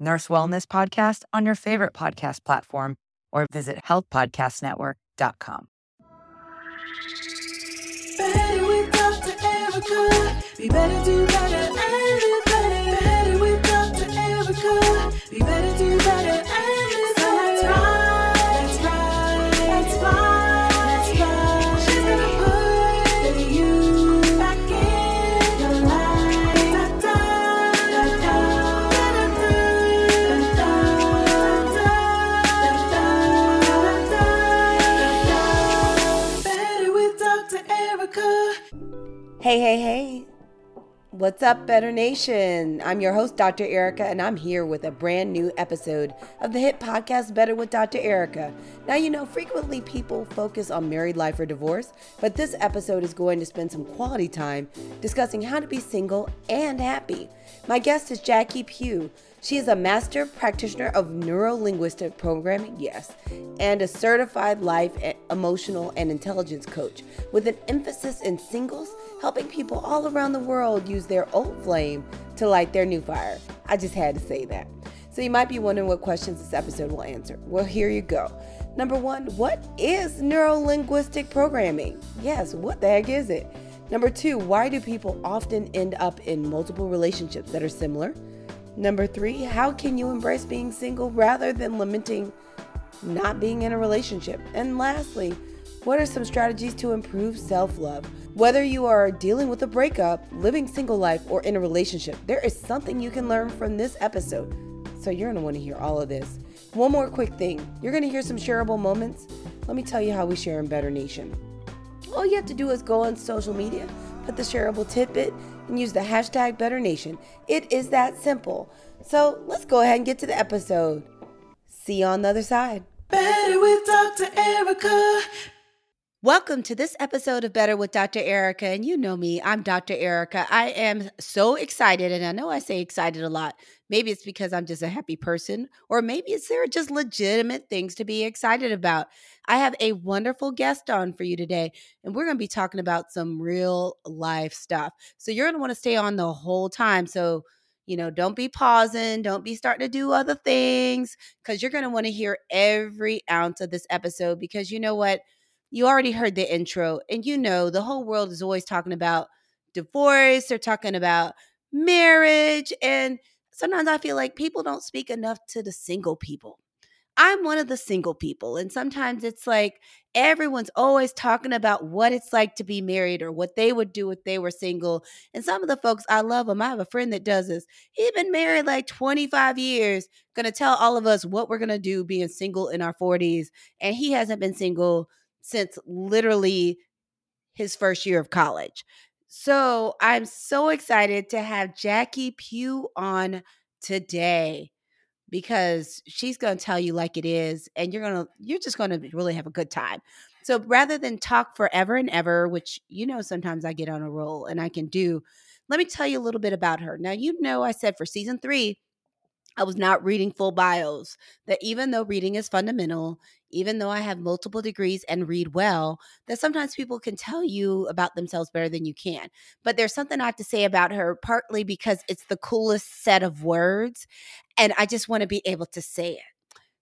Nurse Wellness Podcast on your favorite podcast platform or visit healthpodcastnetwork.com. Better with Dr. Erica. Be better, do better, and better. Better with Dr. Erica. Be better, do better, and Hey, hey, hey. What's up, Better Nation? I'm your host, Dr. Erica, and I'm here with a brand new episode of the hit podcast Better with Dr. Erica. Now, you know, frequently people focus on married life or divorce, but this episode is going to spend some quality time discussing how to be single and happy. My guest is Jacqui Pugh. She is a master practitioner of neuro linguistic programming, yes, and a certified life, emotional, and intelligence coach with an emphasis in singles, helping people all around the world use their old flame to light their new fire. I just had to say that. So you might be wondering what questions this episode will answer. Well, here you go. Number one, what is neuro linguistic programming? Yes, what the heck is it? Number two, why do people often end up in multiple relationships that are similar? Number three, how can you embrace being single rather than lamenting not being in a relationship? And lastly, what are some strategies to improve self love? Whether you are dealing with a breakup, living single life, or in a relationship, there is something you can learn from this episode. So you're gonna wanna hear all of this. One more quick thing you're gonna hear some shareable moments. Let me tell you how we share in Better Nation. All you have to do is go on social media, put the shareable tidbit, and use the hashtag Better Nation. It is that simple. So let's go ahead and get to the episode. See you on the other side. Better with Dr. Erica. Welcome to this episode of Better with Dr. Erica. And you know me, I'm Dr. Erica. I am so excited, and I know I say excited a lot. Maybe it's because I'm just a happy person, or maybe it's there are just legitimate things to be excited about. I have a wonderful guest on for you today, and we're going to be talking about some real life stuff. So you're going to want to stay on the whole time. So you know, don't be pausing, don't be starting to do other things, because you're going to want to hear every ounce of this episode. Because you know what? You already heard the intro, and you know the whole world is always talking about divorce, they're talking about marriage, and sometimes I feel like people don't speak enough to the single people. I'm one of the single people, and sometimes it's like everyone's always talking about what it's like to be married or what they would do if they were single. And some of the folks, I love them. I have a friend that does this. He's been married like 25 years, gonna tell all of us what we're gonna do being single in our 40s, and he hasn't been single since literally his first year of college. So I'm so excited to have Jacqui Pugh on today because she's going to tell you like it is and you're going to you're just going to really have a good time. So rather than talk forever and ever, which you know sometimes I get on a roll and I can do, let me tell you a little bit about her. Now you know I said for season 3 I was not reading full bios. That even though reading is fundamental, even though I have multiple degrees and read well, that sometimes people can tell you about themselves better than you can. But there's something I have to say about her, partly because it's the coolest set of words, and I just want to be able to say it.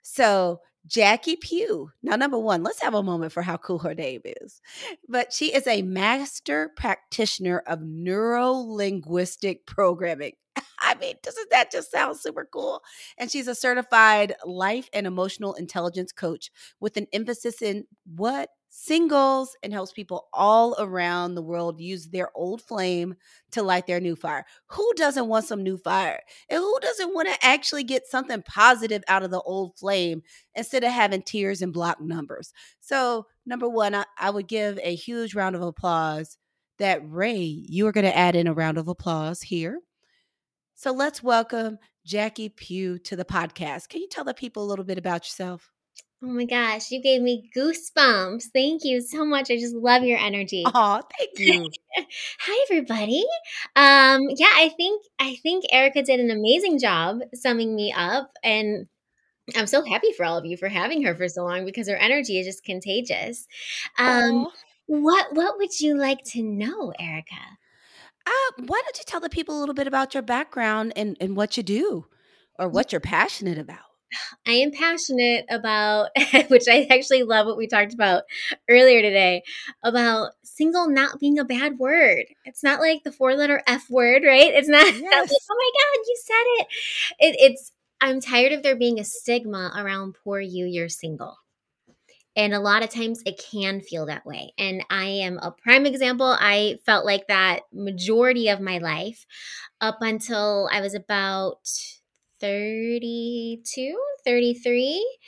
So, Jacqui Pugh. Now, number one, let's have a moment for how cool her name is. But she is a master practitioner of neuro linguistic programming. I mean, doesn't that just sound super cool? And she's a certified life and emotional intelligence coach with an emphasis in what? Singles and helps people all around the world use their old flame to light their new fire. Who doesn't want some new fire? And who doesn't want to actually get something positive out of the old flame instead of having tears and block numbers? So, number one, I, I would give a huge round of applause that Ray, you are going to add in a round of applause here. So let's welcome Jacqui Pugh to the podcast. Can you tell the people a little bit about yourself? Oh my gosh, you gave me goosebumps. Thank you so much. I just love your energy. Oh, thank you. Hi everybody. Um yeah, I think I think Erica did an amazing job summing me up and I'm so happy for all of you for having her for so long because her energy is just contagious. Um what what would you like to know, Erica? Uh, why don't you tell the people a little bit about your background and, and what you do or what you're passionate about? I am passionate about, which I actually love what we talked about earlier today, about single not being a bad word. It's not like the four letter F word, right? It's not, it's not like, Yes. oh my God, you said it. it. It's, I'm tired of there being a stigma around poor you, you're single. And a lot of times it can feel that way. And I am a prime example. I felt like that majority of my life up until I was about 32, 33.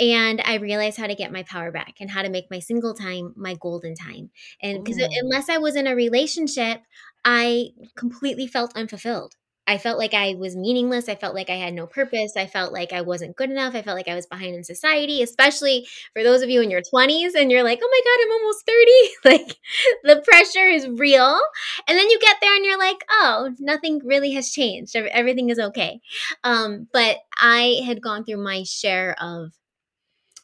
And I realized how to get my power back and how to make my single time my golden time. And because unless I was in a relationship, I completely felt unfulfilled. I felt like I was meaningless. I felt like I had no purpose. I felt like I wasn't good enough. I felt like I was behind in society, especially for those of you in your 20s and you're like, oh my God, I'm almost 30. like the pressure is real. And then you get there and you're like, oh, nothing really has changed. Everything is okay. Um, but I had gone through my share of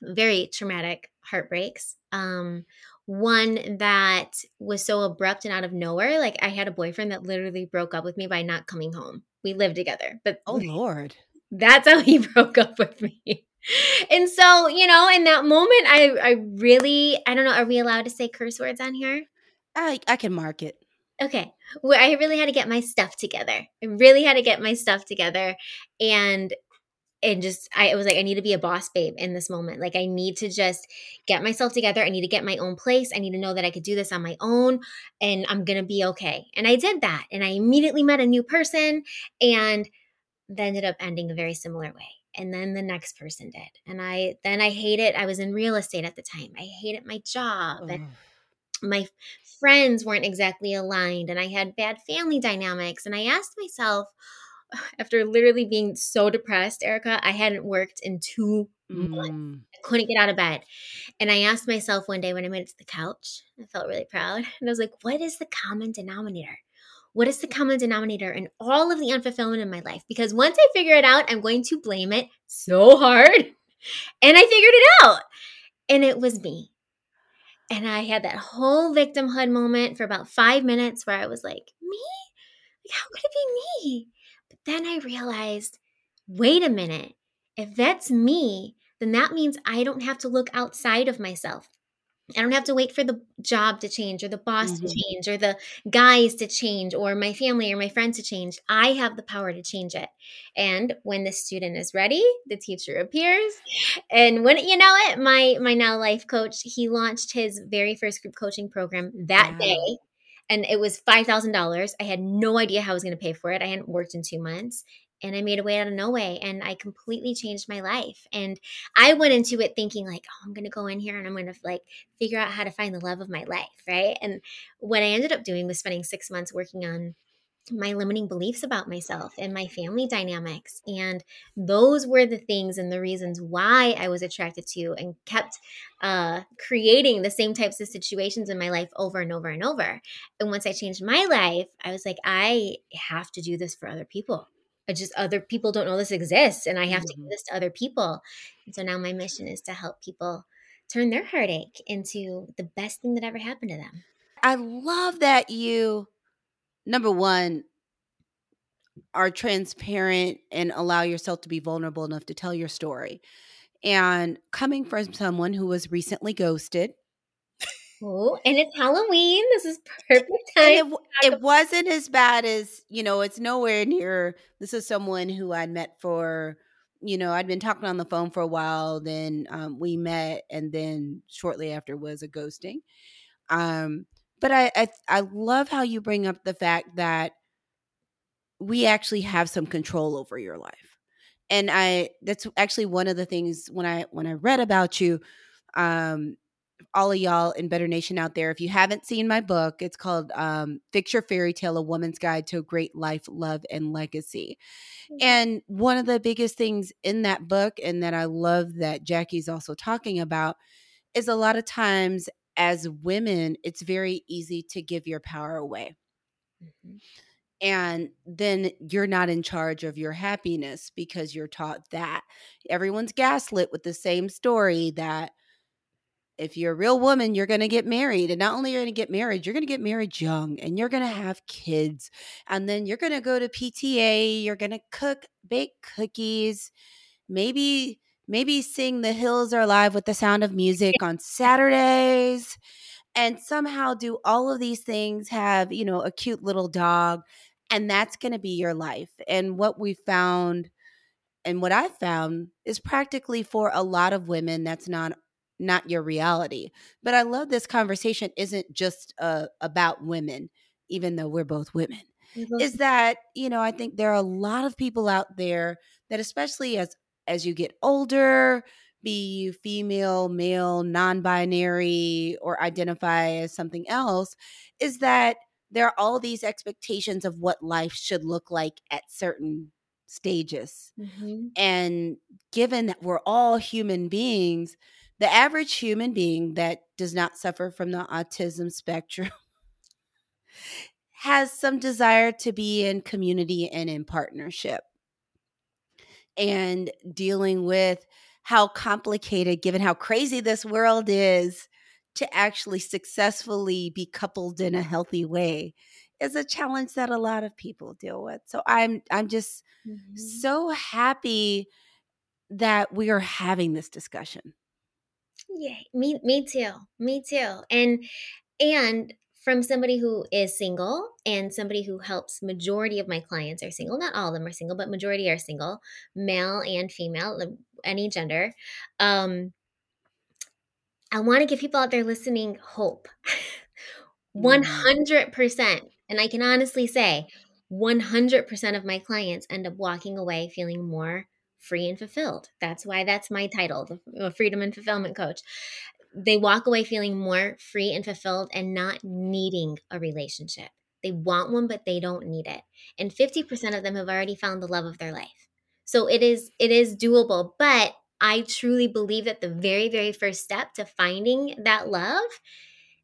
very traumatic heartbreaks. Um, one that was so abrupt and out of nowhere. Like I had a boyfriend that literally broke up with me by not coming home. We lived together, but Oh, Lord. that's how he broke up with me. And so, you know, in that moment, I, I really, I don't know, are we allowed to say curse words on here? I, I can mark it. Okay. Well, I really had to get my stuff together. I really had to get my stuff together. And and just I was like, I need to be a boss babe in this moment. Like I need to just get myself together. I need to get my own place. I need to know that I could do this on my own and I'm gonna be okay. And I did that. And I immediately met a new person and that ended up ending a very similar way. And then the next person did. And I then I hated, I was in real estate at the time. I hated my job and my friends weren't exactly aligned and I had bad family dynamics. And I asked myself, after literally being so depressed, Erica, I hadn't worked in two months. Mm. I couldn't get out of bed. And I asked myself one day when I made it to the couch, I felt really proud. And I was like, what is the common denominator? What is the common denominator in all of the unfulfillment in my life? Because once I figure it out, I'm going to blame it so hard. And I figured it out. And it was me. And I had that whole victimhood moment for about five minutes where I was like, me? Like, how could it be me? Then I realized, wait a minute. If that's me, then that means I don't have to look outside of myself. I don't have to wait for the job to change or the boss to Mhm. change or the guys to change or my family or my friends to change. I have the power to change it. And when the student is ready, the teacher appears. And when you know it, my my now life coach, he launched his very first group coaching program that Wow. day. And it was $5,000. I had no idea how I was going to pay for it. I hadn't worked in 2 months and I made a way out of no way and I completely changed my life. And I went into it thinking like, oh, I'm going to go in here and I'm going to like figure out how to find the love of my life, right? And what I ended up doing was spending 6 months working on my limiting beliefs about myself and my family dynamics. And those were the things and the reasons why I was attracted to and kept uh, creating the same types of situations in my life over and over and over. And once I changed my life, I was like, I have to do this for other people. I just other people don't know this exists, and I have to give this to other people. And so now my mission is to help people turn their heartache into the best thing that ever happened to them. I love that you, number one, are transparent and allow yourself to be vulnerable enough to tell your story. And coming from someone who was recently ghosted, Oh, and it's Halloween. This is perfect time. it, it wasn't as bad as, you know, it's nowhere near. This is someone who I'd met for, you know, I'd been talking on the phone for a while. Then um, we met, and then shortly after was a ghosting. Um, but I, I, I love how you bring up the fact that we actually have some control over your life and i that's actually one of the things when i when i read about you um all of y'all in Better Nation out there, if you haven't seen my book, it's called um, Fix Your Fairy Tale A Woman's Guide to a Great Life, Love, and Legacy. And one of the biggest things in that book, and that I love that Jacqui's also talking about, is a lot of times as women, it's very easy to give your power away. Mhm. And then you're not in charge of your happiness because you're taught that. Everyone's gaslit with the same story that if you're a real woman, you're going to get married. And not only are you going to get married, you're going to get married young and you're going to have kids. And then you're going to go to PTA, you're going to cook, bake cookies, maybe maybe sing The Hills Are Alive with the Sound of Music on Saturdays and somehow do all of these things, have, you know, a cute little dog, and that's going to be your life. And what we found and what I found is practically for a lot of women that's not not your reality. But I love this conversation isn't just uh, about women, even though we're both women. Both- Is that you know I think there are a lot of people out there that especially as as you get older, be you female, male, non-binary, or identify as something else, is that there are all these expectations of what life should look like at certain stages. Mhm. And given that we're all human beings, the average human being that does not suffer from the autism spectrum has some desire to be in community and in partnership. And dealing with how complicated, given how crazy this world is, to actually successfully be coupled in a healthy way is a challenge that a lot of people deal with. So I'm I'm just Mhm. so happy that we are having this discussion. Yeah, me me too. Me too. And and from somebody who is single and somebody who helps majority of my clients are single, not all of them are single, but majority are single, male and female, any gender. Um I want to give people out there listening hope. 100%. And I can honestly say 100% of my clients end up walking away feeling more free and fulfilled. That's why that's my title, the Freedom and Fulfillment Coach. They walk away feeling more free and fulfilled and not needing a relationship. They want one, but they don't need it. And 50% of them have already found the love of their life. So it is it is doable, but I truly believe that the very very first step to finding that love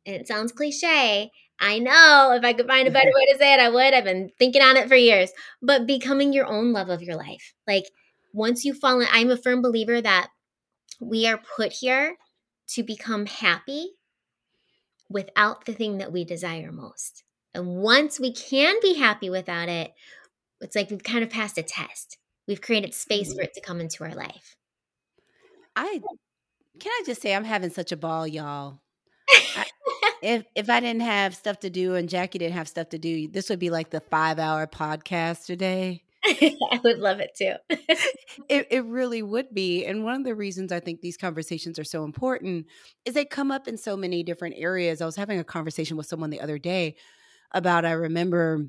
and it sounds cliche. I know if I could find a better way to say it, I would. I've been thinking on it for years. But becoming your own love of your life. Like once you fall in, I'm a firm believer that we are put here to become happy without the thing that we desire most. And once we can be happy without it, it's like we've kind of passed a test. We've created space for mm-hmm. it to come into our life. I can I just say I'm having such a ball, y'all. If if I didn't have stuff to do and Jacqui didn't have stuff to do, this would be like the five hour podcast today. I would love it too. It, it really would be. And one of the reasons I think these conversations are so important is they come up in so many different areas. I was having a conversation with someone the other day about, I remember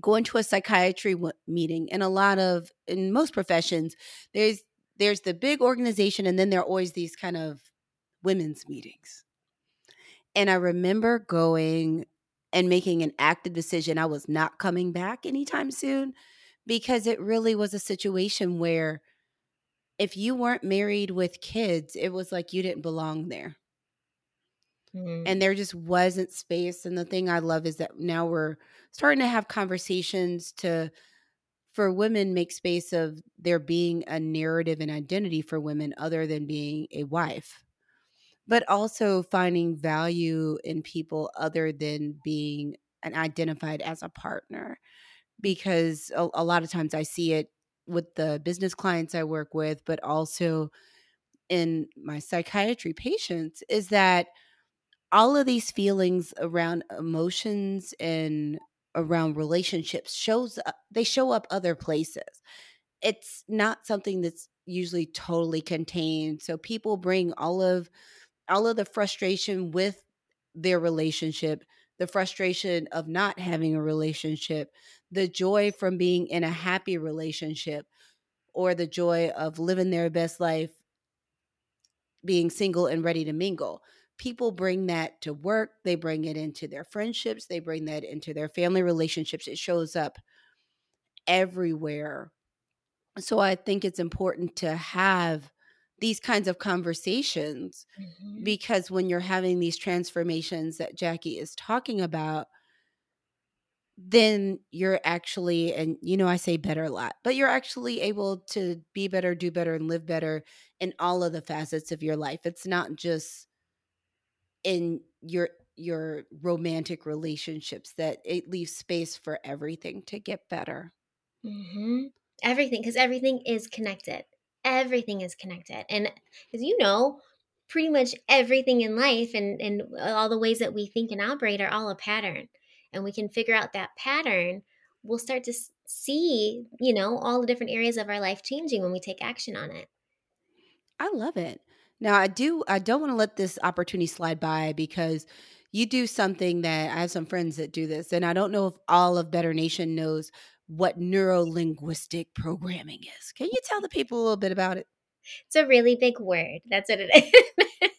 going to a psychiatry meeting and a lot of, in most professions, there's, there's the big organization and then there are always these kind of women's meetings. And I remember going and making an active decision. I was not coming back anytime soon because it really was a situation where if you weren't married with kids, it was like you didn't belong there. Mm. And there just wasn't space. And the thing I love is that now we're starting to have conversations to for women make space of there being a narrative and identity for women other than being a wife but also finding value in people other than being an identified as a partner because a, a lot of times i see it with the business clients i work with but also in my psychiatry patients is that all of these feelings around emotions and around relationships shows up, they show up other places. It's not something that's usually totally contained so people bring all of all of the frustration with their relationship the frustration of not having a relationship the joy from being in a happy relationship or the joy of living their best life being single and ready to mingle. People bring that to work, they bring it into their friendships, they bring that into their family relationships. It shows up everywhere. So I think it's important to have these kinds of conversations Mhm. because when you're having these transformations that Jacqui is talking about, then you're actually, and you know, I say better a lot, but you're actually able to be better, do better, and live better in all of the facets of your life. It's not just in your your romantic relationships that it leaves space for everything to get better. hmm Everything, because everything is connected. Everything is connected. And as you know, pretty much everything in life and, and all the ways that we think and operate are all a pattern. And we can figure out that pattern. We'll start to see, you know, all the different areas of our life changing when we take action on it. I love it. Now I do I don't want to let this opportunity slide by because you do something that I have some friends that do this and I don't know if all of Better Nation knows what neuro linguistic programming is. Can you tell the people a little bit about it? It's a really big word. That's what it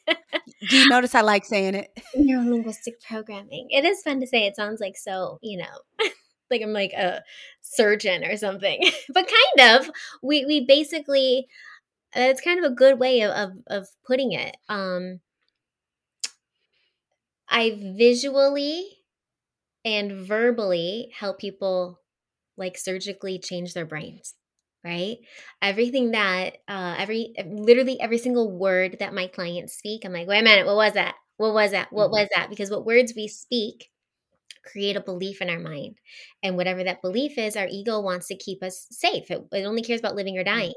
is. Do you notice I like saying it? Neurolinguistic programming. It is fun to say. It sounds like so, you know, like I'm like a surgeon or something. but kind of. We we basically it's kind of a good way of of, of putting it. Um I visually and verbally help people like surgically change their brains right? Everything that uh every literally every single word that my clients speak i'm like wait a minute what was that? What was that? What Mhm. was that? Because what words we speak create a belief in our mind and whatever that belief is our ego wants to keep us safe. It, it only cares about living or dying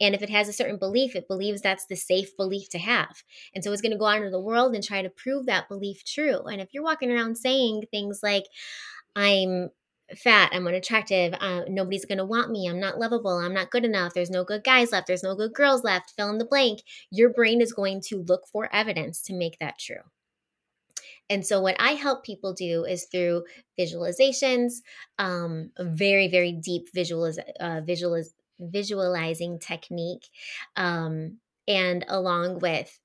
and if it has a certain belief it believes that's the safe belief to have and so it's going to go out into the world and try to prove that belief true and if you're walking around saying things like i'm fat i'm unattractive uh, nobody's to want me i'm not lovable i'm not good enough there's no good guys left there's no good girls left fill in the blank your brain is going to look for evidence to make that true and so, what I help people do is through visualizations, um, very, very deep visualiz- uh, visualiz- visualizing technique, um, and along with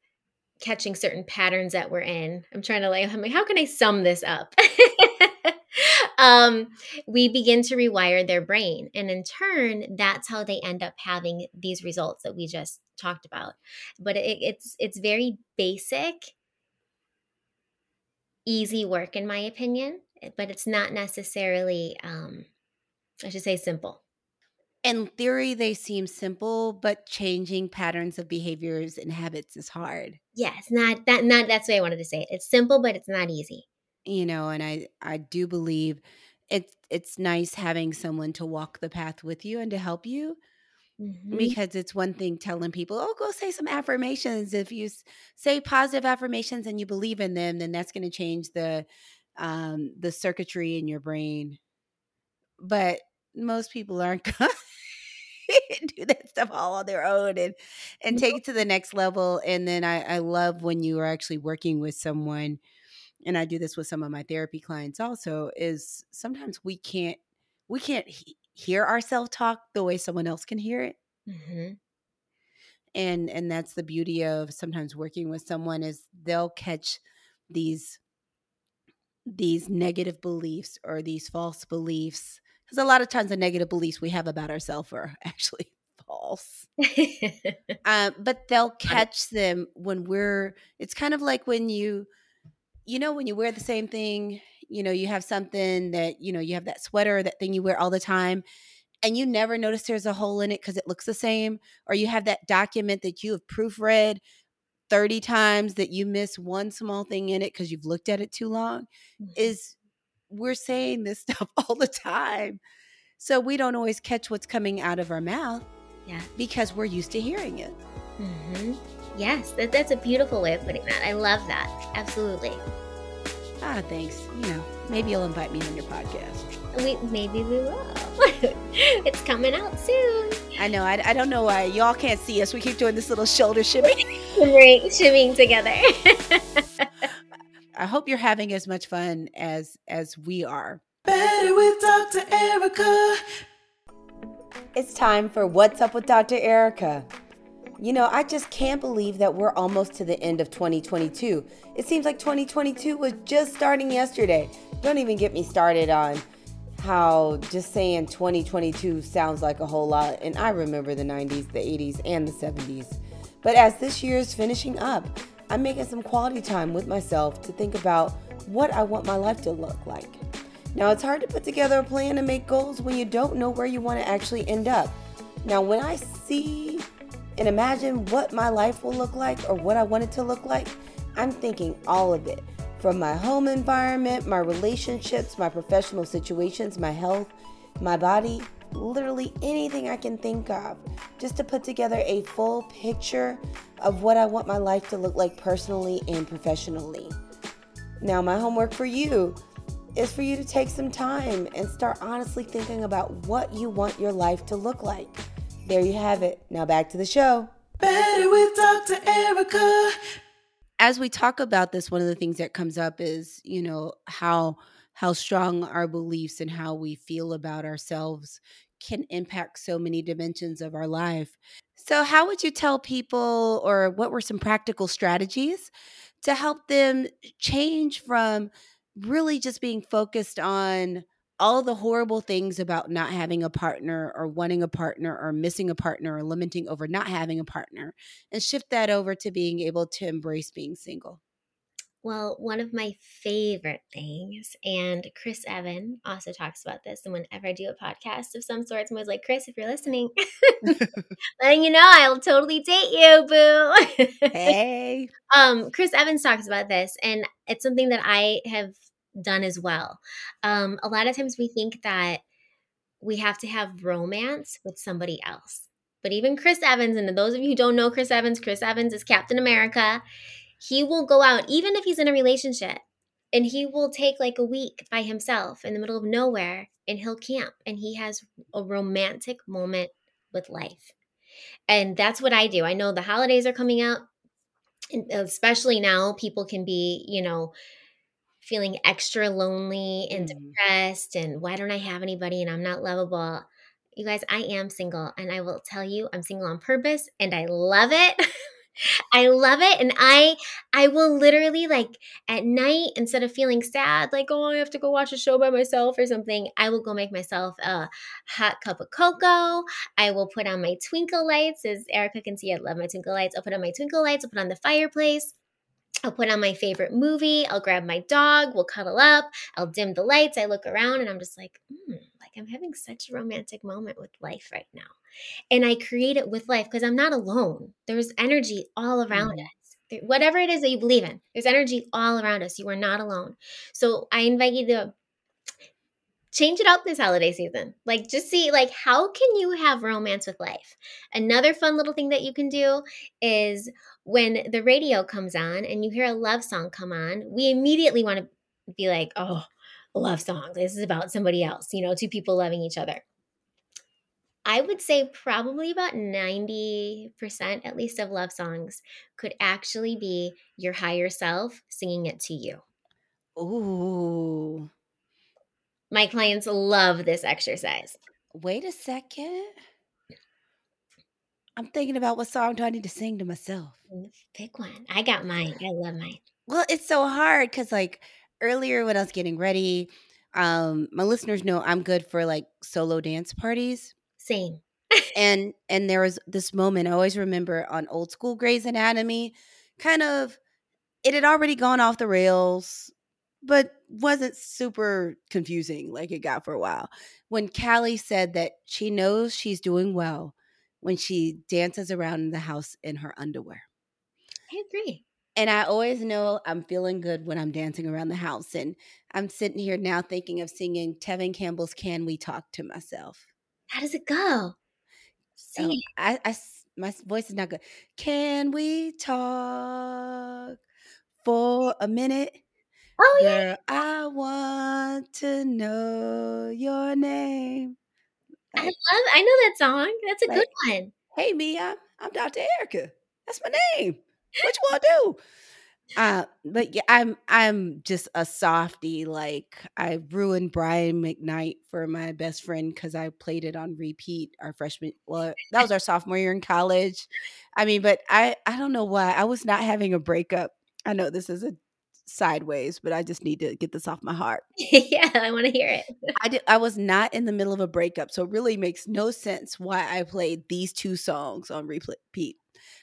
catching certain patterns that we're in. I'm trying to like, I'm like, how can I sum this up? um, we begin to rewire their brain, and in turn, that's how they end up having these results that we just talked about. But it, it's it's very basic easy work in my opinion but it's not necessarily um i should say simple In theory, they seem simple, but changing patterns of behaviors and habits is hard. yes not that not that's what i wanted to say it's simple but it's not easy You know, and I I do believe it's it's nice having someone to walk the path with you and to help you Mhm. because it's one thing telling people, "Oh, go say some affirmations." If you say positive affirmations and you believe in them, then that's going to change the um the circuitry in your brain. But most people aren't going to do that stuff all on their own and and take it to the next level. And then I I love when you are actually working with someone and I do this with some of my therapy clients also is sometimes we can't we can't he- hear ourselves talk the way someone else can hear it. Mhm. and and that's the beauty of sometimes working with someone is they'll catch these these negative beliefs or these false beliefs because a lot of times the negative beliefs we have about ourselves are actually false. Uh, but they'll catch them when we're it's kind of like when you you know when you wear the same thing you know you have something that you know you have that sweater that thing you wear all the time and you never notice there's a hole in it because it looks the same or you have that document that you have proofread 30 times that you miss one small thing in it because you've looked at it too long Mhm. is we're saying this stuff all the time so we don't always catch what's coming out of our mouth yeah because we're used to hearing it Mhm. Yes that, that's a beautiful way of putting that i love that absolutely ah thanks you know maybe you'll invite me on your podcast we maybe we will it's coming out soon I know. I, I don't know why y'all can't see us. We keep doing this little shoulder shimmy. Right, shimmying together I hope you're having as much fun as as we are. Better with Dr. Erica. It's time for What's Up with Dr. Erica. You know, I just can't believe that we're almost to the end of 2022. It seems like 2022 was just starting yesterday. Don't even get me started on how just saying 2022 sounds like a whole lot. And I remember the 90s, the 80s, and the 70s. But as this year is finishing up, I'm making some quality time with myself to think about what I want my life to look like. Now, it's hard to put together a plan and make goals when you don't know where you want to actually end up. Now, when I see and imagine what my life will look like or what I want it to look like, I'm thinking all of it from my home environment, my relationships, my professional situations, my health, my body, literally anything I can think of, just to put together a full picture of what I want my life to look like personally and professionally. Now, my homework for you is for you to take some time and start honestly thinking about what you want your life to look like. There you have it. Now back to the show. Better with Dr. Erica. As we talk about this, one of the things that comes up is, you know, how how strong our beliefs and how we feel about ourselves can impact so many dimensions of our life. So, how would you tell people, or what were some practical strategies to help them change from really just being focused on all the horrible things about not having a partner or wanting a partner or missing a partner or lamenting over not having a partner and shift that over to being able to embrace being single? Well, one of my favorite things, and Chris Evan also talks about this. And whenever I do a podcast of some sorts, I'm always like, Chris, if you're listening, letting you know I'll totally date you, boo. hey. um, Chris Evans talks about this, and it's something that I have done as well. Um, a lot of times we think that we have to have romance with somebody else. But even Chris Evans, and those of you who don't know Chris Evans, Chris Evans is Captain America he will go out even if he's in a relationship and he will take like a week by himself in the middle of nowhere and he'll camp and he has a romantic moment with life and that's what i do i know the holidays are coming up and especially now people can be you know feeling extra lonely and Mm. depressed and why don't i have anybody and i'm not lovable? You guys i am single and i will tell you i'm single on purpose and i love it. I love it and I I will literally like at night instead of feeling sad like oh I have to go watch a show by myself or something I will go make myself a hot cup of cocoa. I will put on my twinkle lights as Erica can see I love my twinkle lights. I'll put on my twinkle lights I'll put on the fireplace I'll put on my favorite movie. I'll grab my dog. We'll cuddle up. I'll dim the lights. I look around and I'm just like, mm, like I'm having such a romantic moment with life right now. And I create it with life because I'm not alone. There's energy all around Mhm. us. Whatever it is that you believe in, there's energy all around us. You are not alone. So I invite you to change it up this holiday season. Like just see like how can you have romance with life? Another fun little thing that you can do is when the radio comes on and you hear a love song come on, we immediately want to be like, "Oh, love song. This is about somebody else, you know, two people loving each other." I would say probably about 90% at least of love songs could actually be your higher self singing it to you. Ooh. My clients love this exercise. Wait a second. I'm thinking about what song do I need to sing to myself? Pick one. I got mine. I love mine. Well, it's so hard because like earlier when I was getting ready, um, my listeners know I'm good for like solo dance parties. Same. And and there was this moment I always remember on old school Grey's Anatomy, kind of it had already gone off the rails, but wasn't super confusing like it got for a while. When Callie said that she knows she's doing well when she dances around in the house in her underwear. I agree. And I always know I'm feeling good when I'm dancing around the house. And I'm sitting here now thinking of singing Tevin Campbell's Can We Talk to myself. How does it go? Sing Oh. I, I s- my voice is not good. Can we talk for a minute? Oh yeah. Girl, I want to know your name. I Like, love I know that song. That's a Like- good one. hey, me, I'm, I'm Dr. Erica. That's my name. What you want to do? Uh, but yeah, I'm I'm just a softy. Like I ruined Brian McKnight for my best friend because I played it on repeat our freshman. Well, that was our sophomore year in college. I mean, but I I don't know why I was not having a breakup. I know this is a sideways, but I just need to get this off my heart. yeah, I want to hear it. I did, I was not in the middle of a breakup, so it really makes no sense why I played these two songs on repeat.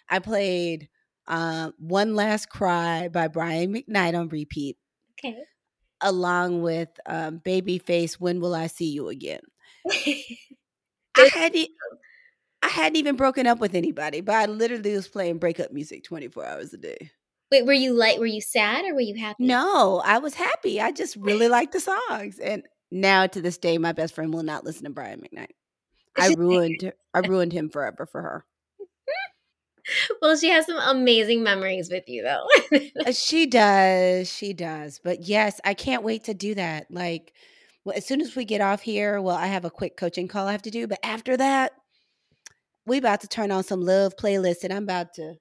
I played uh, "One Last Cry" by Brian McKnight on repeat, Okay. along with um, "Babyface." When will I see you again? I hadn't, I hadn't even broken up with anybody, but I literally was playing breakup music twenty four hours a day. Wait, were you like, were you sad or were you happy? No, I was happy. I just really liked the songs, and now to this day, my best friend will not listen to Brian McKnight. I ruined, I ruined him forever for her. Well, she has some amazing memories with you, though. Uh, She does. She does. But yes, I can't wait to do that. Like, well, as soon as we get off here, well, I have a quick coaching call I have to do. But after that, we about to turn on some love playlist and I'm about to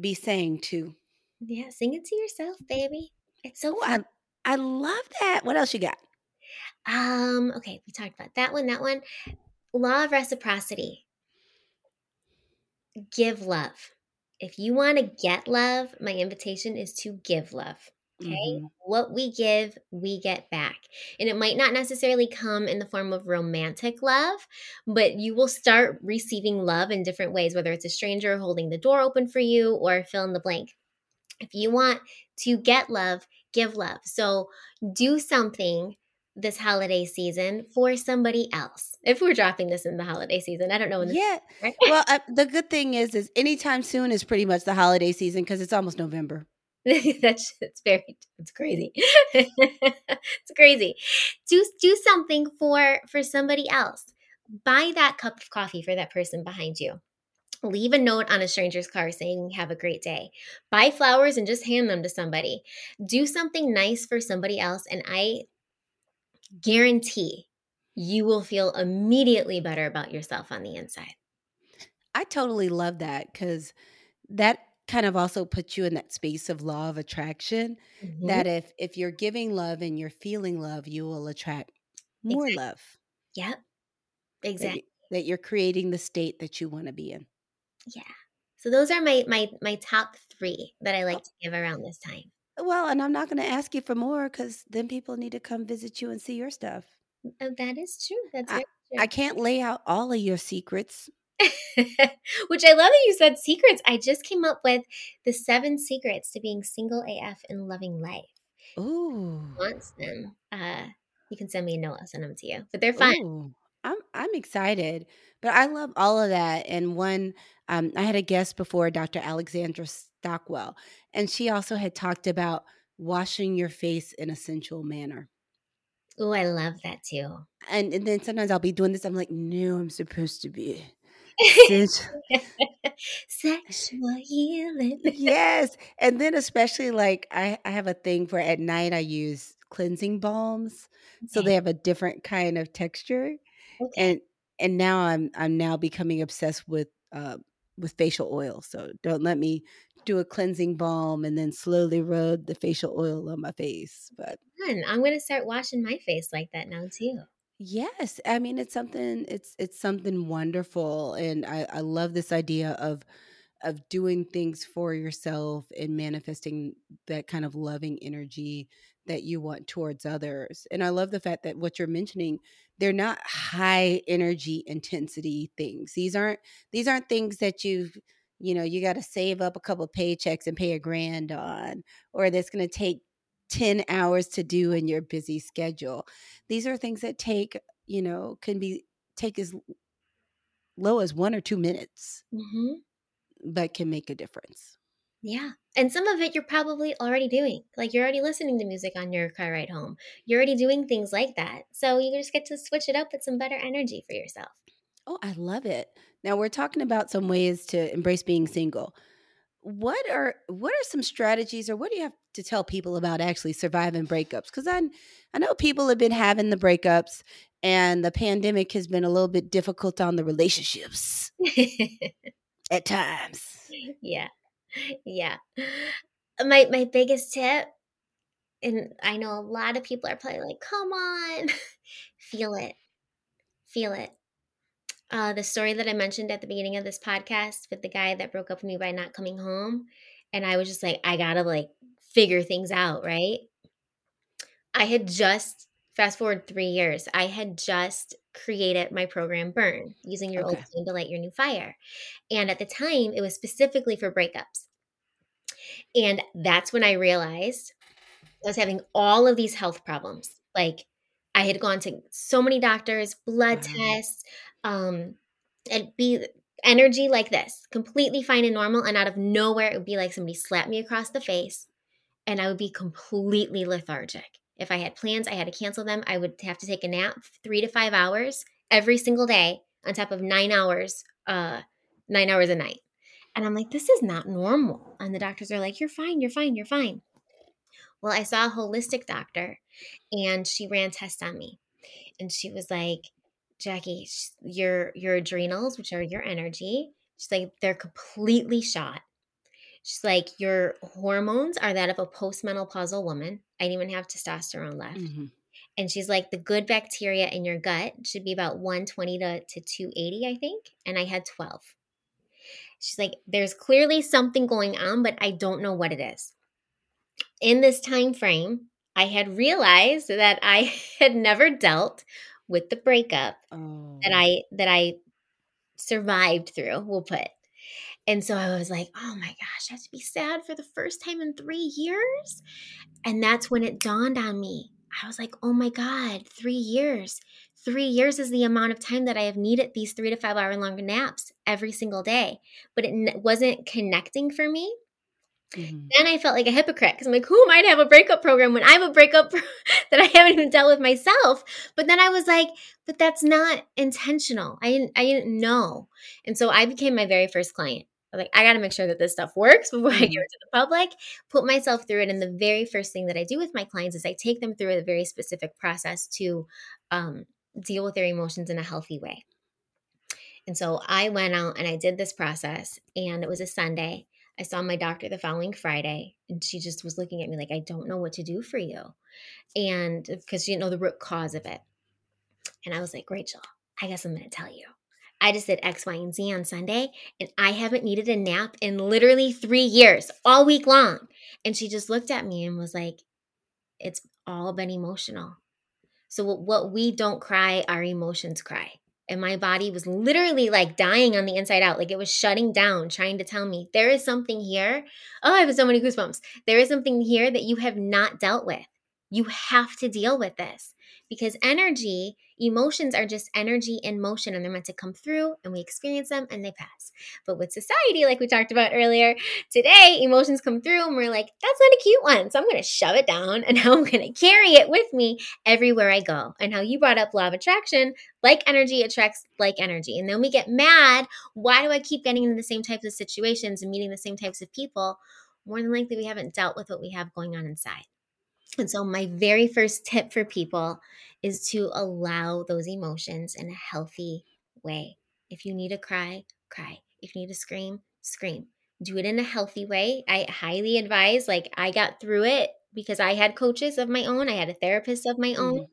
be saying too. yeah, sing it to yourself, baby. It's so Oh, fun. I, I love that. What else you got? Um, okay, we talked about that one, that one. Law of reciprocity. Give love. If you want to get love, my invitation is to give love. Okay. Mhm. What we give, we get back. And it might not necessarily come in the form of romantic love, but you will start receiving love in different ways, whether it's a stranger holding the door open for you or fill in the blank. If you want to get love, give love. So do something this holiday season for somebody else. If we're dropping this in the holiday season, I don't know when this Yeah. right? Well, uh, the good thing is, is anytime soon is pretty much the holiday season because it's almost November. that's it's very it's crazy. it's crazy. Do do something for for somebody else. Buy that cup of coffee for that person behind you. Leave a note on a stranger's car saying have a great day. Buy flowers and just hand them to somebody. Do something nice for somebody else and I guarantee you will feel immediately better about yourself on the inside. I totally love that because that kind of also puts you in that space of law of attraction. Mhm. That if if you're giving love and you're feeling love, you will attract more Exactly. love. Yep. Exactly. you, that you're creating the state that you want to be in. Yeah. So those are my my my top 3 that I like to give around this time. Well, and I'm not going to ask you for more because then people need to come visit you and see your stuff. Oh, that is true. That's very I can't lay out all of your secrets. Which I love that you said secrets. I just came up with the seven secrets to being single AF and loving life. Ooh. Wants them? Uh, you can send me a note. I'll send them to you. But they're fun. Ooh, I'm I'm excited, but I love all of that. And one, um, I had a guest before, Dr. Alexandra Stockwell, and she also had talked about washing your face in a sensual manner. Oh, I love that too. And, and then sometimes I'll be doing this. I'm like, no, I'm supposed to be. Sexual healing. yes, and then especially like I I have a thing for at night. I use cleansing balms, so they have a different kind of texture. Okay. and and now I'm I'm now becoming obsessed with uh with facial oil. So don't let me do a cleansing balm and then slowly rub the facial oil on my face. But I'm gonna start washing my face like that now too. Yes, I mean it's something it's it's something wonderful and I I love this idea of of doing things for yourself and manifesting that kind of loving energy that you want towards others. And I love the fact that what you're mentioning, they're not high energy intensity things. These aren't these aren't things that you've you know, you got to save up a couple paychecks and pay a grand on or that's going to take 10 hours to do in your busy schedule. These are things that take, you know, can be take as low as 1 or 2 minutes hmm but can make a difference. Yeah. And some of it you're probably already doing. Like you're already listening to music on your car ride home. You're already doing things like that. So you just get to switch it up with some better energy for yourself. Oh, I love it. Now we're talking about some ways to embrace being single. What are what are some strategies or what do you have to tell people about actually surviving breakups? Cuz I I know people have been having the breakups and the pandemic has been a little bit difficult on the relationships at times. yeah. Yeah. my my biggest tip, and I know a lot of people are probably like, "Come on, feel it, feel it." Uh, the story that I mentioned at the beginning of this podcast with the guy that broke up with me by not coming home, and I was just like, I gotta like figure things out, right? I had just fast forward three years. I had just created my program Burn using your old flame to light your new fire, and at the time, it was specifically for breakups. And that's when I realized I was having all of these health problems. Like I had gone to so many doctors, blood Wow. tests, um, and be energy like this, completely fine and normal. And out of nowhere, it would be like somebody slapped me across the face and I would be completely lethargic. If I had plans, I had to cancel them. I would have to take a nap three to five hours every single day on top of nine hours, uh, nine hours a night. And I'm like, this is not normal. And the doctors are like, you're fine, you're fine, you're fine. Well, I saw a holistic doctor and she ran tests on me. And she was like, Jacqui, sh- your your adrenals, which are your energy, she's like, they're completely shot. She's like, your hormones are that of a postmenopausal woman. I didn't even have testosterone left. Mhm. And she's like, the good bacteria in your gut should be about 120 to, to 280, I think. And I had 12. She's like, there's clearly something going on, but I don't know what it is. In this time frame, I had realized that I had never dealt with the breakup Oh. that I that I survived through, we'll put. And so I was like, oh my gosh, I have to be sad for the first time in three years. And that's when it dawned on me. I was like, oh my God, three years. Three years is the amount of time that I have needed these three to five hour long naps every single day. But it n- wasn't connecting for me. Mhm. Then I felt like a hypocrite because I'm like, who am I to have a breakup program when I have a breakup that I haven't even dealt with myself? But then I was like, but that's not intentional. I didn't I didn't know. And so I became my very first client. I was like, I gotta make sure that this stuff works before I give Mhm. it to the public, put myself through it. And the very first thing that I do with my clients is I take them through a very specific process to um, deal with their emotions in a healthy way. And so I went out and I did this process, and it was a Sunday. I saw my doctor the following Friday, and she just was looking at me like, I don't know what to do for you. And uh, because she didn't know the root cause of it. And I was like, Rachel, I guess I'm going to tell you. I just did X, Y, and Z on Sunday, and I haven't needed a nap in literally three years, all week long. And she just looked at me and was like, It's all been emotional. So, what- what we don't cry, our emotions cry. And my body was literally like dying on the inside out. Like it was shutting down, trying to tell me there is something here. Oh, I have so many goosebumps. There is something here that you have not dealt with. You have to deal with this because energy, emotions are just energy in motion and they're meant to come through and we experience them and they pass. But with society, like we talked about earlier, today emotions come through and we're like, that's not a cute one. So I'm going to shove it down and I'm going to carry it with me everywhere I go. And how you brought up law of attraction, like energy attracts like energy. And then we get mad. Why do I keep getting into the same types of situations and meeting the same types of people? More than likely, we haven't dealt with what we have going on inside. And so, my very first tip for people is to allow those emotions in a healthy way. If you need to cry, cry. If you need to scream, scream. Do it in a healthy way. I highly advise, like, I got through it because I had coaches of my own, I had a therapist of my own.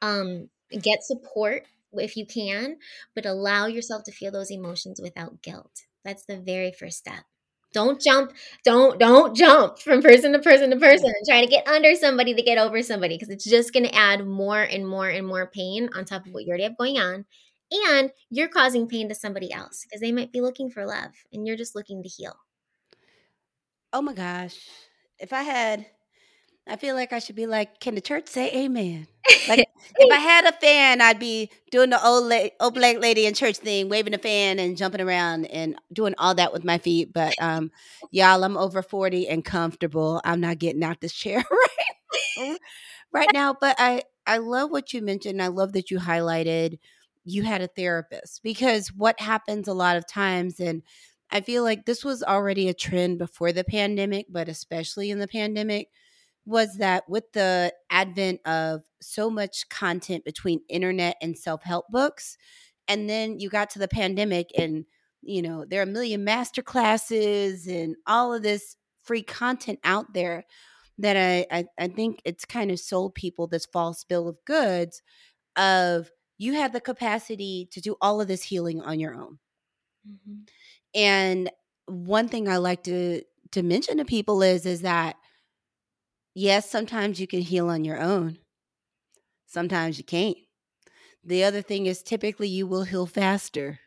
Um, get support if you can, but allow yourself to feel those emotions without guilt. That's the very first step. Don't jump, don't don't jump from person to person to person and try to get under somebody to get over somebody because it's just going to add more and more and more pain on top of what you already have going on. And you're causing pain to somebody else because they might be looking for love and you're just looking to heal. Oh my gosh. If I had, I feel like I should be like, can the church say amen? Like, if I had a fan, I'd be doing the old, la- old black lady in church thing, waving a fan and jumping around and doing all that with my feet. But um, y'all, I'm over 40 and comfortable. I'm not getting out this chair right, right now. But I, I love what you mentioned. I love that you highlighted you had a therapist because what happens a lot of times, and I feel like this was already a trend before the pandemic, but especially in the pandemic, was that with the advent of so much content between internet and self-help books, and then you got to the pandemic and you know, there are a million master classes and all of this free content out there that I, I I think it's kind of sold people this false bill of goods of you have the capacity to do all of this healing on your own. Mhm. And one thing I like to to mention to people is is that yes, sometimes you can heal on your own. Sometimes you can't. The other thing is typically you will heal faster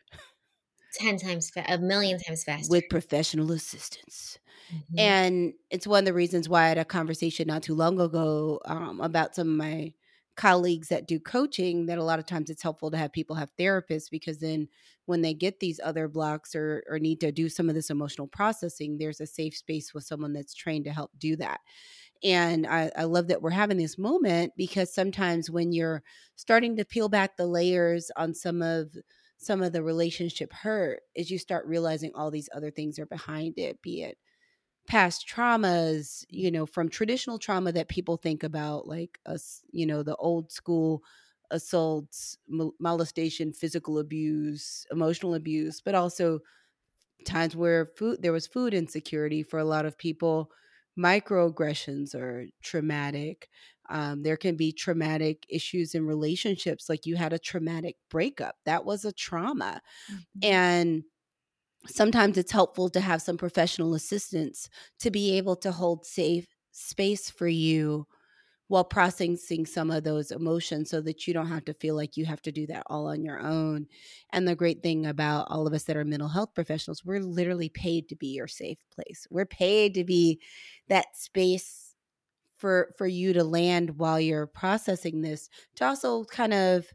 10 times, fa- a million times faster. with professional assistance. Mhm. And it's one of the reasons why I had a conversation not too long ago um, about some of my colleagues that do coaching that a lot of times it's helpful to have people have therapists because then when they get these other blocks or, or need to do some of this emotional processing, there's a safe space with someone that's trained to help do that. And I, I love that we're having this moment because sometimes when you're starting to peel back the layers on some of some of the relationship hurt is you start realizing all these other things are behind it, be it past traumas, you know, from traditional trauma that people think about, like us, you know, the old school assaults, molestation, physical abuse, emotional abuse, but also times where food there was food insecurity for a lot of people. Microaggressions are traumatic. Um, there can be traumatic issues in relationships, like you had a traumatic breakup. That was a trauma. Mhm. And sometimes it's helpful to have some professional assistance to be able to hold safe space for you while processing some of those emotions so that you don't have to feel like you have to do that all on your own. And the great thing about all of us that are mental health professionals, we're literally paid to be your safe place. We're paid to be that space for for you to land while you're processing this to also kind of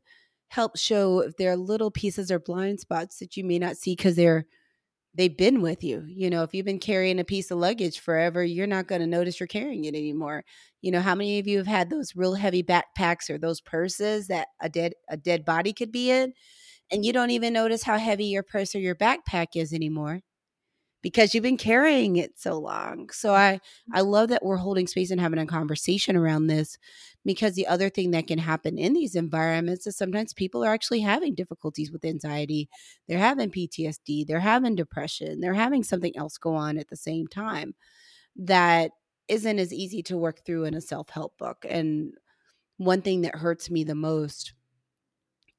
help show if there are little pieces or blind spots that you may not see because they're they've been with you. You know, if you've been carrying a piece of luggage forever, you're not going to notice you're carrying it anymore. You know, how many of you have had those real heavy backpacks or those purses that a dead a dead body could be in and you don't even notice how heavy your purse or your backpack is anymore because you've been carrying it so long. So I I love that we're holding space and having a conversation around this because the other thing that can happen in these environments is sometimes people are actually having difficulties with anxiety. They're having PTSD, they're having depression, they're having something else go on at the same time that isn't as easy to work through in a self-help book. And one thing that hurts me the most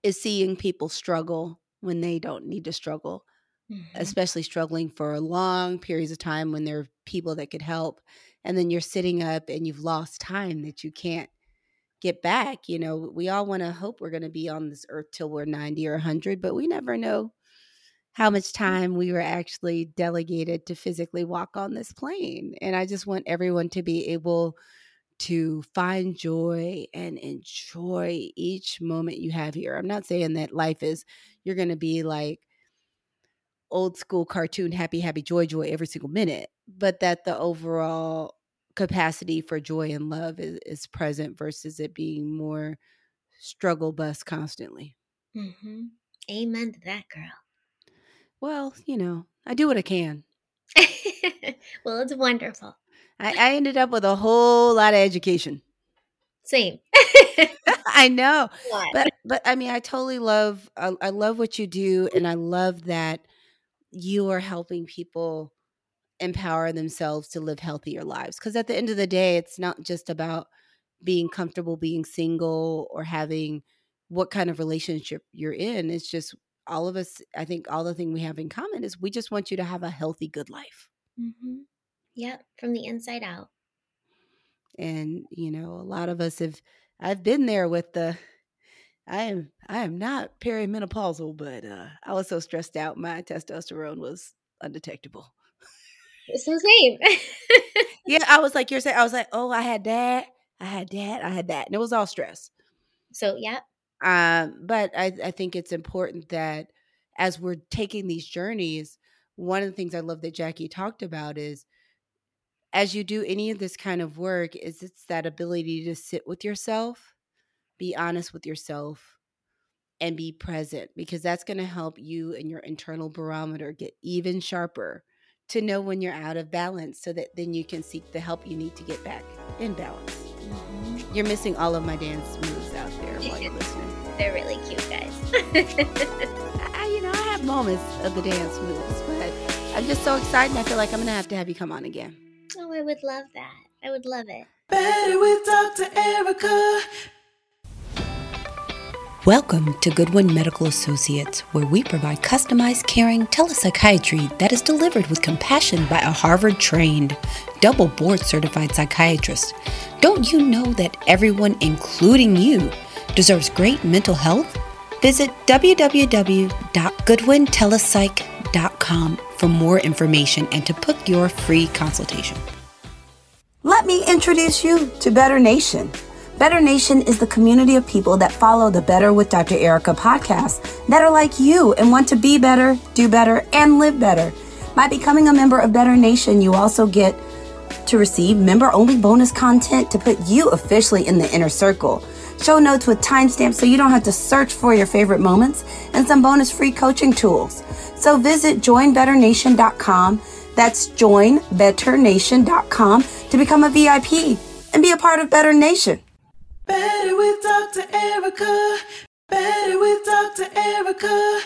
is seeing people struggle when they don't need to struggle Mhm. especially struggling for long periods of time when there are people that could help and then you're sitting up and you've lost time that you can't get back you know we all want to hope we're going to be on this earth till we're 90 or 100 but we never know how much mm. time we were actually delegated to physically walk on this plane and i just want everyone to be able to find joy and enjoy each moment you have here. I'm not saying that life is you're going to be like old school cartoon happy happy joy joy every single minute but that the overall capacity for joy and love is, is present versus it being more struggle bus constantly Mhm. Amen to that, girl. well you know i do what i can well, it's wonderful. i, I ended up with a whole lot of education Same. i know but but i mean i totally love I, I love what you do and i love that you are helping people empower themselves to live healthier lives because at the end of the day it's not just about being comfortable being single or having what kind of relationship you're in it's just all of us i think all the thing we have in common is we just want you to have a healthy good life Mm-hmm. Yep, from the inside out. and you know a lot of us have i've been there with the i am i am not perimenopausal but uh i was so stressed out my testosterone was undetectable So same. yeah i was like you're saying i was like oh i had that i had that i had that and it was all stress so yeah. um but i i think it's important that as we're taking these journeys one of the things i love that Jacqui talked about is as you do any of this kind of work is it's that ability to sit with yourself be honest with yourself and be present because that's going to help you and your internal barometer get even sharper to know when you're out of balance so that then you can seek the help you need to get back in balance Mhm. you're missing all of my dance moves out there while you're listening They're really cute, guys. I, you know i have moments of the dance moves but i'm just so excited i feel like i'm going to have to have you come on again Oh, I would love that. I would love it. Better with Dr. Ericka. Welcome to Goodwin Medical Associates, where we provide customized, caring telepsychiatry that is delivered with compassion by a Harvard trained, double board certified psychiatrist. Don't you know that everyone, including you, deserves great mental health? Visit www.goodwintelepsych.com for more information and to book your free consultation. Let me introduce you to Better Nation. Better Nation is the community of people that follow the Better with Dr. Ericka podcast that are like you and want to be better, do better, and live better. By becoming a member of Better Nation, you also get to receive member only bonus content to put you officially in the inner circle. Show notes with timestamps so you don't have to search for your favorite moments and some bonus free coaching tools. So visit joinbetternation.com. That's joinbetternation.com to become a VIP and be a part of Better Nation. Better with Dr. Ericka. Better with Dr. Ericka.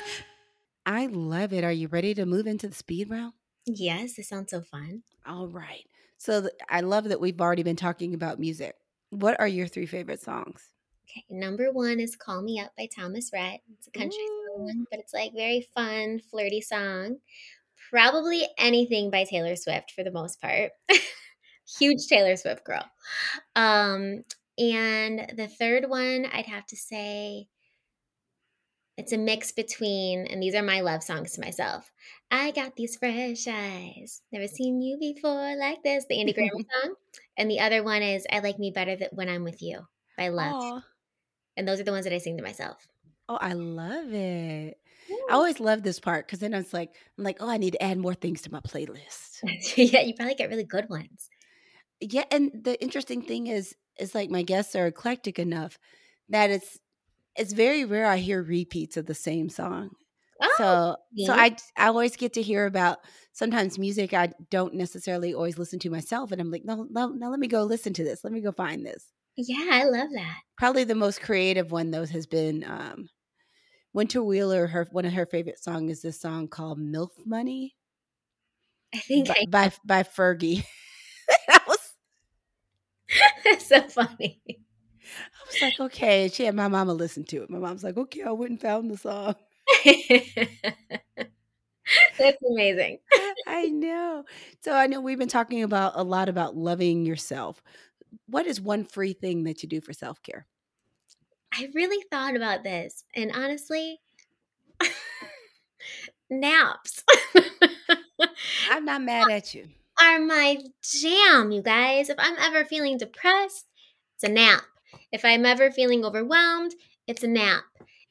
I love it. Are you ready to move into the speed round? Yes, this sounds so fun. All right. So th- I love that we've already been talking about music. What are your three favorite songs? Okay, number one is "Call Me Up" by Thomas Rhett. It's a country song, but it's like very fun, flirty song. Probably anything by Taylor Swift for the most part. Huge Taylor Swift girl. Um, and the third one, I'd have to say, it's a mix between, and these are my love songs to myself. I got these fresh eyes, never seen you before like this. The Andy Grammer song, and the other one is "I Like Me Better Than When I'm With You" by Lauv. Aw. And those are the ones that I sing to myself. Oh, I love it. I always love this part because then I was like, I'm like, oh, I need to add more things to my playlist. yeah, you probably get really good ones. Yeah, and the interesting thing is, is like my guests are eclectic enough that it's it's very rare I hear repeats of the same song. Oh, so so. I I always get to hear about sometimes music I don't necessarily always listen to myself, and I'm like, no, no, no, let me go listen to this. Let me go find this. yeah, I love that. Probably the most creative one though has been um, Winter Wheeler. Her one of her favorite songs is this song called "MILF Money" I think by I, by, by Fergie. That's so funny. I was like, okay. She had my mama listen to it. My mom's like, okay, I went and found the song. that's amazing. I know. So I know we've been talking about a lot about loving yourself. What is one free thing that you do for self care? I really thought about this, and honestly, naps I'm not mad at you. Are my jam, you guys. If I'm ever feeling depressed, it's a nap. If I'm ever feeling overwhelmed, it's a nap.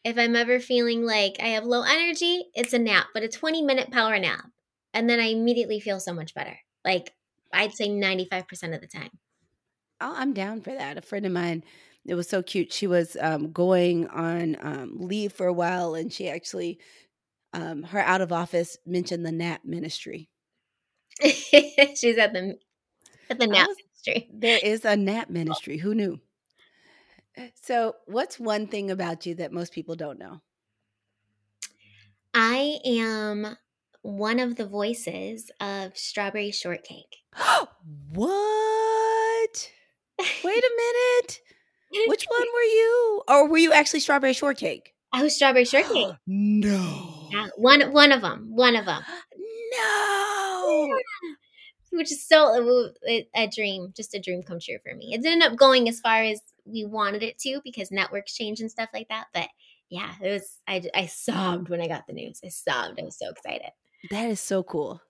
If I'm ever feeling like I have low energy, it's a nap, but a 20 minute power nap. And then I immediately feel so much better. Like I'd say 95% of the time. Oh, I'm down for that. A friend of mine, it was so cute. She was um, going on um, leave for a while, and she actually, um, her out of office mentioned the nap ministry. She's at the at the nap was- industry. There is a nap oh. ministry. Who knew? Eh, so, what's one thing about you that most people don't know? I am one of the voices of Strawberry Shortcake. what? Wait a minute. Which one were you? Or were you actually strawberry shortcake? I was Strawberry Shortcake. no. Yeah, one one of them. One of them. No. Oh, Which is so a, a dream, just a dream come true for me. It didn't end up going as far as we wanted it to because networks change and stuff like that. But yeah, it was. I I sobbed when I got the news. I sobbed. I was so excited. That is so cool.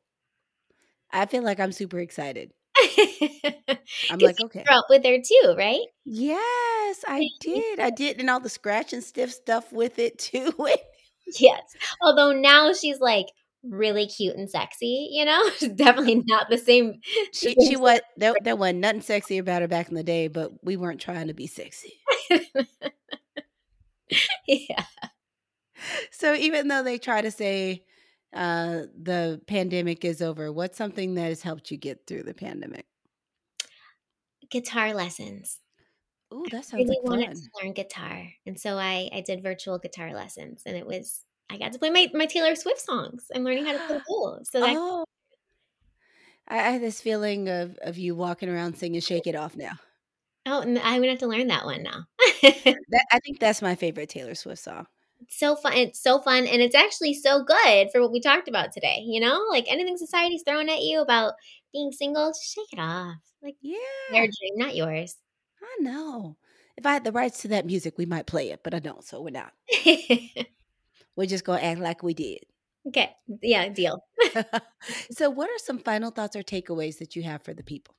I feel like I'm super excited. I'm like, you okay. grew up with her too, right? Yes, I did. I did. And all the scratch and stiff stuff with it too. Yes. Although now she's like really cute and sexy, you know? Definitely not the same. she she what there, there wasn't nothing sexy about her back in the day, but we weren't trying to be sexy. yeah. So even though they try to say uh, the pandemic is over, what's something that has helped you get through the pandemic? Guitar lessons. Ooh, that I sounds really like wanted fun. to learn guitar. And so I, I did virtual guitar lessons and it was I got to play my, my Taylor Swift songs. I'm learning how to play those. So that Oh, I, have this feeling of of you walking around singing "Shake It Off" now. Oh, and I'm gonna have to learn that one now. That I think that's my favorite Taylor Swift song. It's so fun. It's so fun, and it's actually so good for what we talked about today. You know, like anything society's throwing at you about being single, just shake it off. Like Yeah, their dream, not yours. I know. If I had the rights to that music, we might play it, but I don't, so we're not. We're just gonna act like we did. okay, yeah, deal. so, what are some final thoughts or takeaways that you have for the people?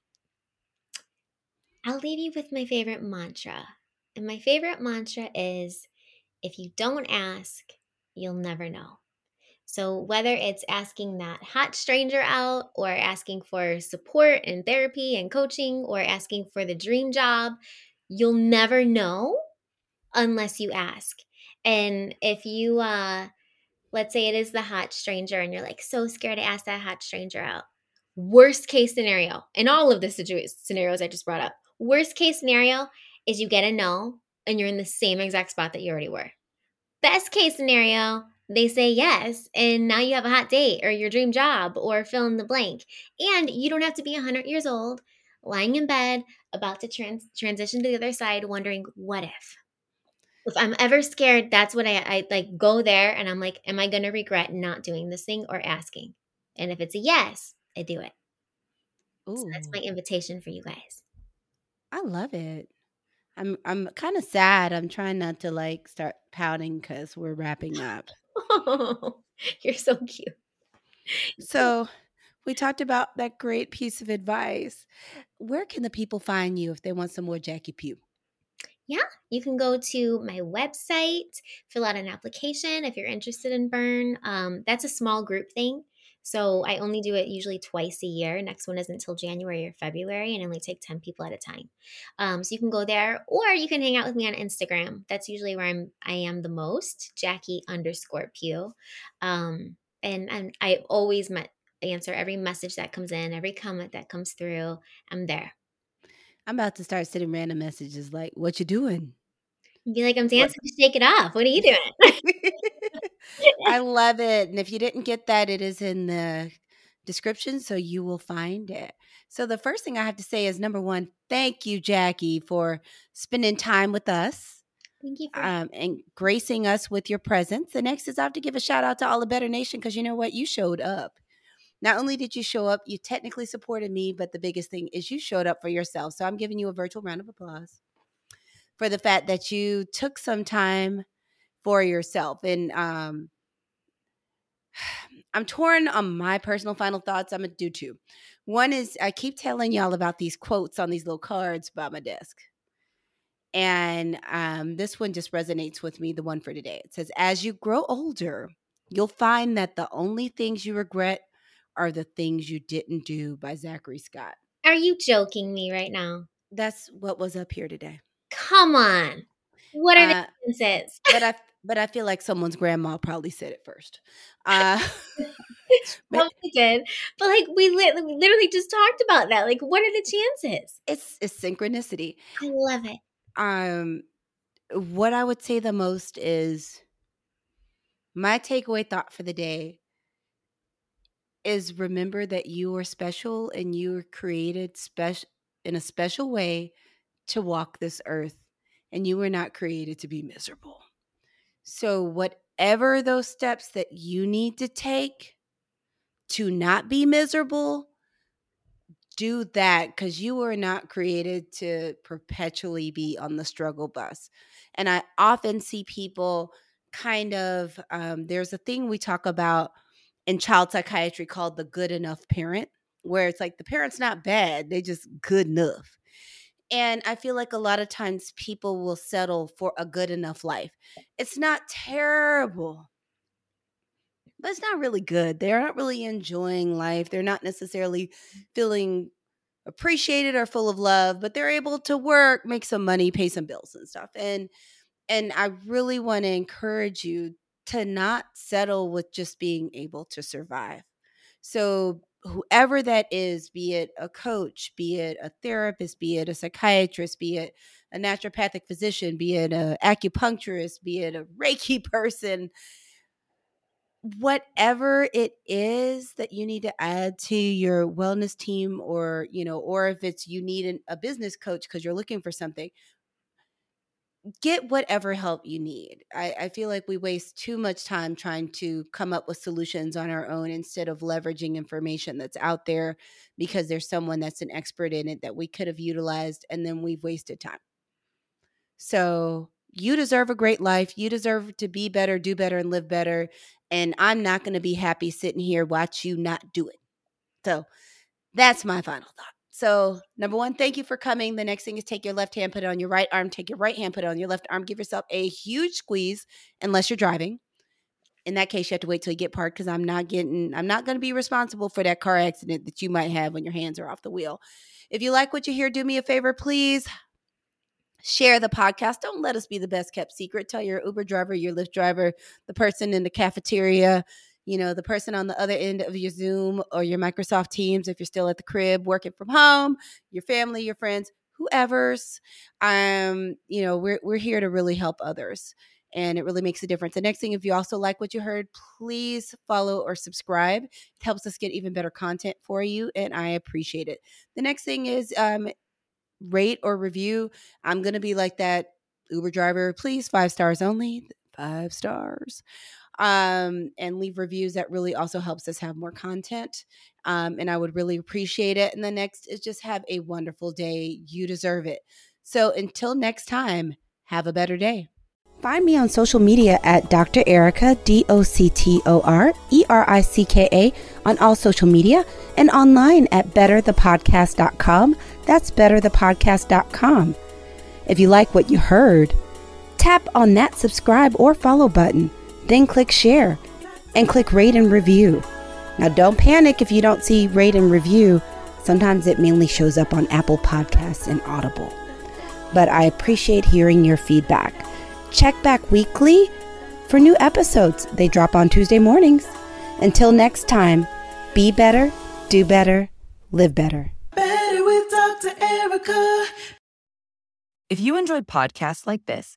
I'll leave you with my favorite mantra. And my favorite mantra is if you don't ask, you'll never know. So, whether it's asking that hot stranger out, or asking for support and therapy and coaching, or asking for the dream job, you'll never know unless you ask. And if you, uh, let's say it is the hot stranger and you're like so scared to ask that hot stranger out, worst case scenario, in all of the scenarios I just brought up, worst case scenario is you get a no and you're in the same exact spot that you already were. Best case scenario, they say yes, and now you have a hot date or your dream job or fill in the blank. And you don't have to be 100 years old, lying in bed, about to trans- transition to the other side, wondering, what if? If I'm ever scared, that's what I, I like go there and I'm like, am I going to regret not doing this thing or asking? And if it's a yes, I do it. So that's my invitation for you guys. I love it. I'm I'm kind of sad. I'm trying not to like start pouting because we're wrapping up. Oh, you're so cute. So, we talked about that great piece of advice. Where can the people find you if they want some more Jacqui Pugh? Yeah, you can go to my website, fill out an application if you're interested in Burn. Um, that's a small group thing. So I only do it usually twice a year. Next one is until January or February, and I only take 10 people at a time. Um, so you can go there, or you can hang out with me on Instagram. That's usually where I'm I am the most, Jacqui underscore Pugh. Um, and, and I always met, answer every message that comes in, every comment that comes through. I'm there. I'm about to start sending random messages like, "What you doing?" Be like, I'm dancing to shake it off. What are you doing? I love it. And if you didn't get that, it is in the description, so you will find it. So the first thing I have to say is number one, thank you, Jacqui, for spending time with us Thank you for um, and gracing us with your presence. The next is I have to give a shout out to all the Better Nation because you know what? You showed up. Not only did you show up, you technically supported me, but the biggest thing is you showed up for yourself. So I'm giving you a virtual round of applause for the fact that you took some time for yourself. And um, I'm torn on my personal final thoughts. I'm gonna do two. One is I keep telling y'all about these quotes on these little cards by my desk. And um, this one just resonates with me, the one for today. It says, As you grow older, you'll find that the only things you regret are the things you didn't do by Zachary Scott. Are you joking me right now? That's what was up here today. Come on. What are Uh, the chances? but I but I feel like someone's grandma probably said it first. Uh, but- Probably did. But like we, li- we literally just talked about that. Like, what are the chances? it's it's synchronicity. I love it. um what i would say the most is my takeaway thought for the day is remember that you are special and you were created special in a special way to walk this earth and you were not created to be miserable so whatever those steps that you need to take to not be miserable do that because you were not created to perpetually be on the struggle bus. And I often see people kind of, um, there's a thing we talk about in child psychiatry called the good enough parent, where it's like the parent's not bad, they just good enough. And I feel like a lot of times people will settle for a good enough life. It's not terrible, but it's not really good. They're not really enjoying life. They're not necessarily feeling appreciated or full of love, but they're able to work, make some money, pay some bills and stuff. And and I really want to encourage you to not settle with just being able to survive. So whoever that is, be it a coach, be it a therapist, be it a psychiatrist, be it a naturopathic physician, be it an acupuncturist, be it a Reiki person, whatever it is that you need to add to your wellness team or you know or if it's you need an, a business coach because you're looking for something get whatever help you need I, I feel like we waste too much time trying to come up with solutions on our own instead of leveraging information that's out there because there's someone that's an expert in it that we could have utilized and then we've wasted time so you deserve a great life. You deserve to be better, do better, and live better. And I'm not going to be happy sitting here watch you not do it. So that's my final thought. So, number one, thank you for coming. The next thing is take your left hand, put it on your right arm, take your right hand, put it on your left arm, give yourself a huge squeeze, unless you're driving. In that case, you have to wait till you get parked because I'm not getting, I'm not going to be responsible for that car accident that you might have when your hands are off the wheel. If you like what you hear, do me a favor, please share the podcast. Don't let us be the best kept secret. Tell your Uber driver, your Lyft driver, the person in the cafeteria, you know, the person on the other end of your Zoom or your Microsoft Teams if you're still at the crib working from home, your family, your friends, whoever's um, you know, we're we're here to really help others. And it really makes a difference. The next thing, if you also like what you heard, please follow or subscribe. It helps us get even better content for you, and I appreciate it. The next thing is um, rate or review. I'm going to be like that Uber driver, please, five stars only, five stars. Um, and leave reviews that really also helps us have more content. Um, and I would really appreciate it. And the next is just have a wonderful day. You deserve it. So until next time, have a better day. Find me on social media at Dr. Ericka, D O C T O R E R I C K A, on all social media and online at betterthepodcast.com. That's betterthepodcast.com. If you like what you heard, tap on that subscribe or follow button, then click share and click rate and review. Now, don't panic if you don't see rate and review. Sometimes it mainly shows up on Apple Podcasts and Audible. But I appreciate hearing your feedback. Check back weekly for new episodes. They drop on Tuesday mornings. Until next time, be better, do better, live better. Better with Dr. Ericka. If you enjoyed podcasts like this,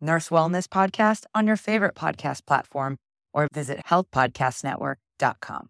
Nurse Wellness Podcast on your favorite podcast platform or visit healthpodcastnetwork.com.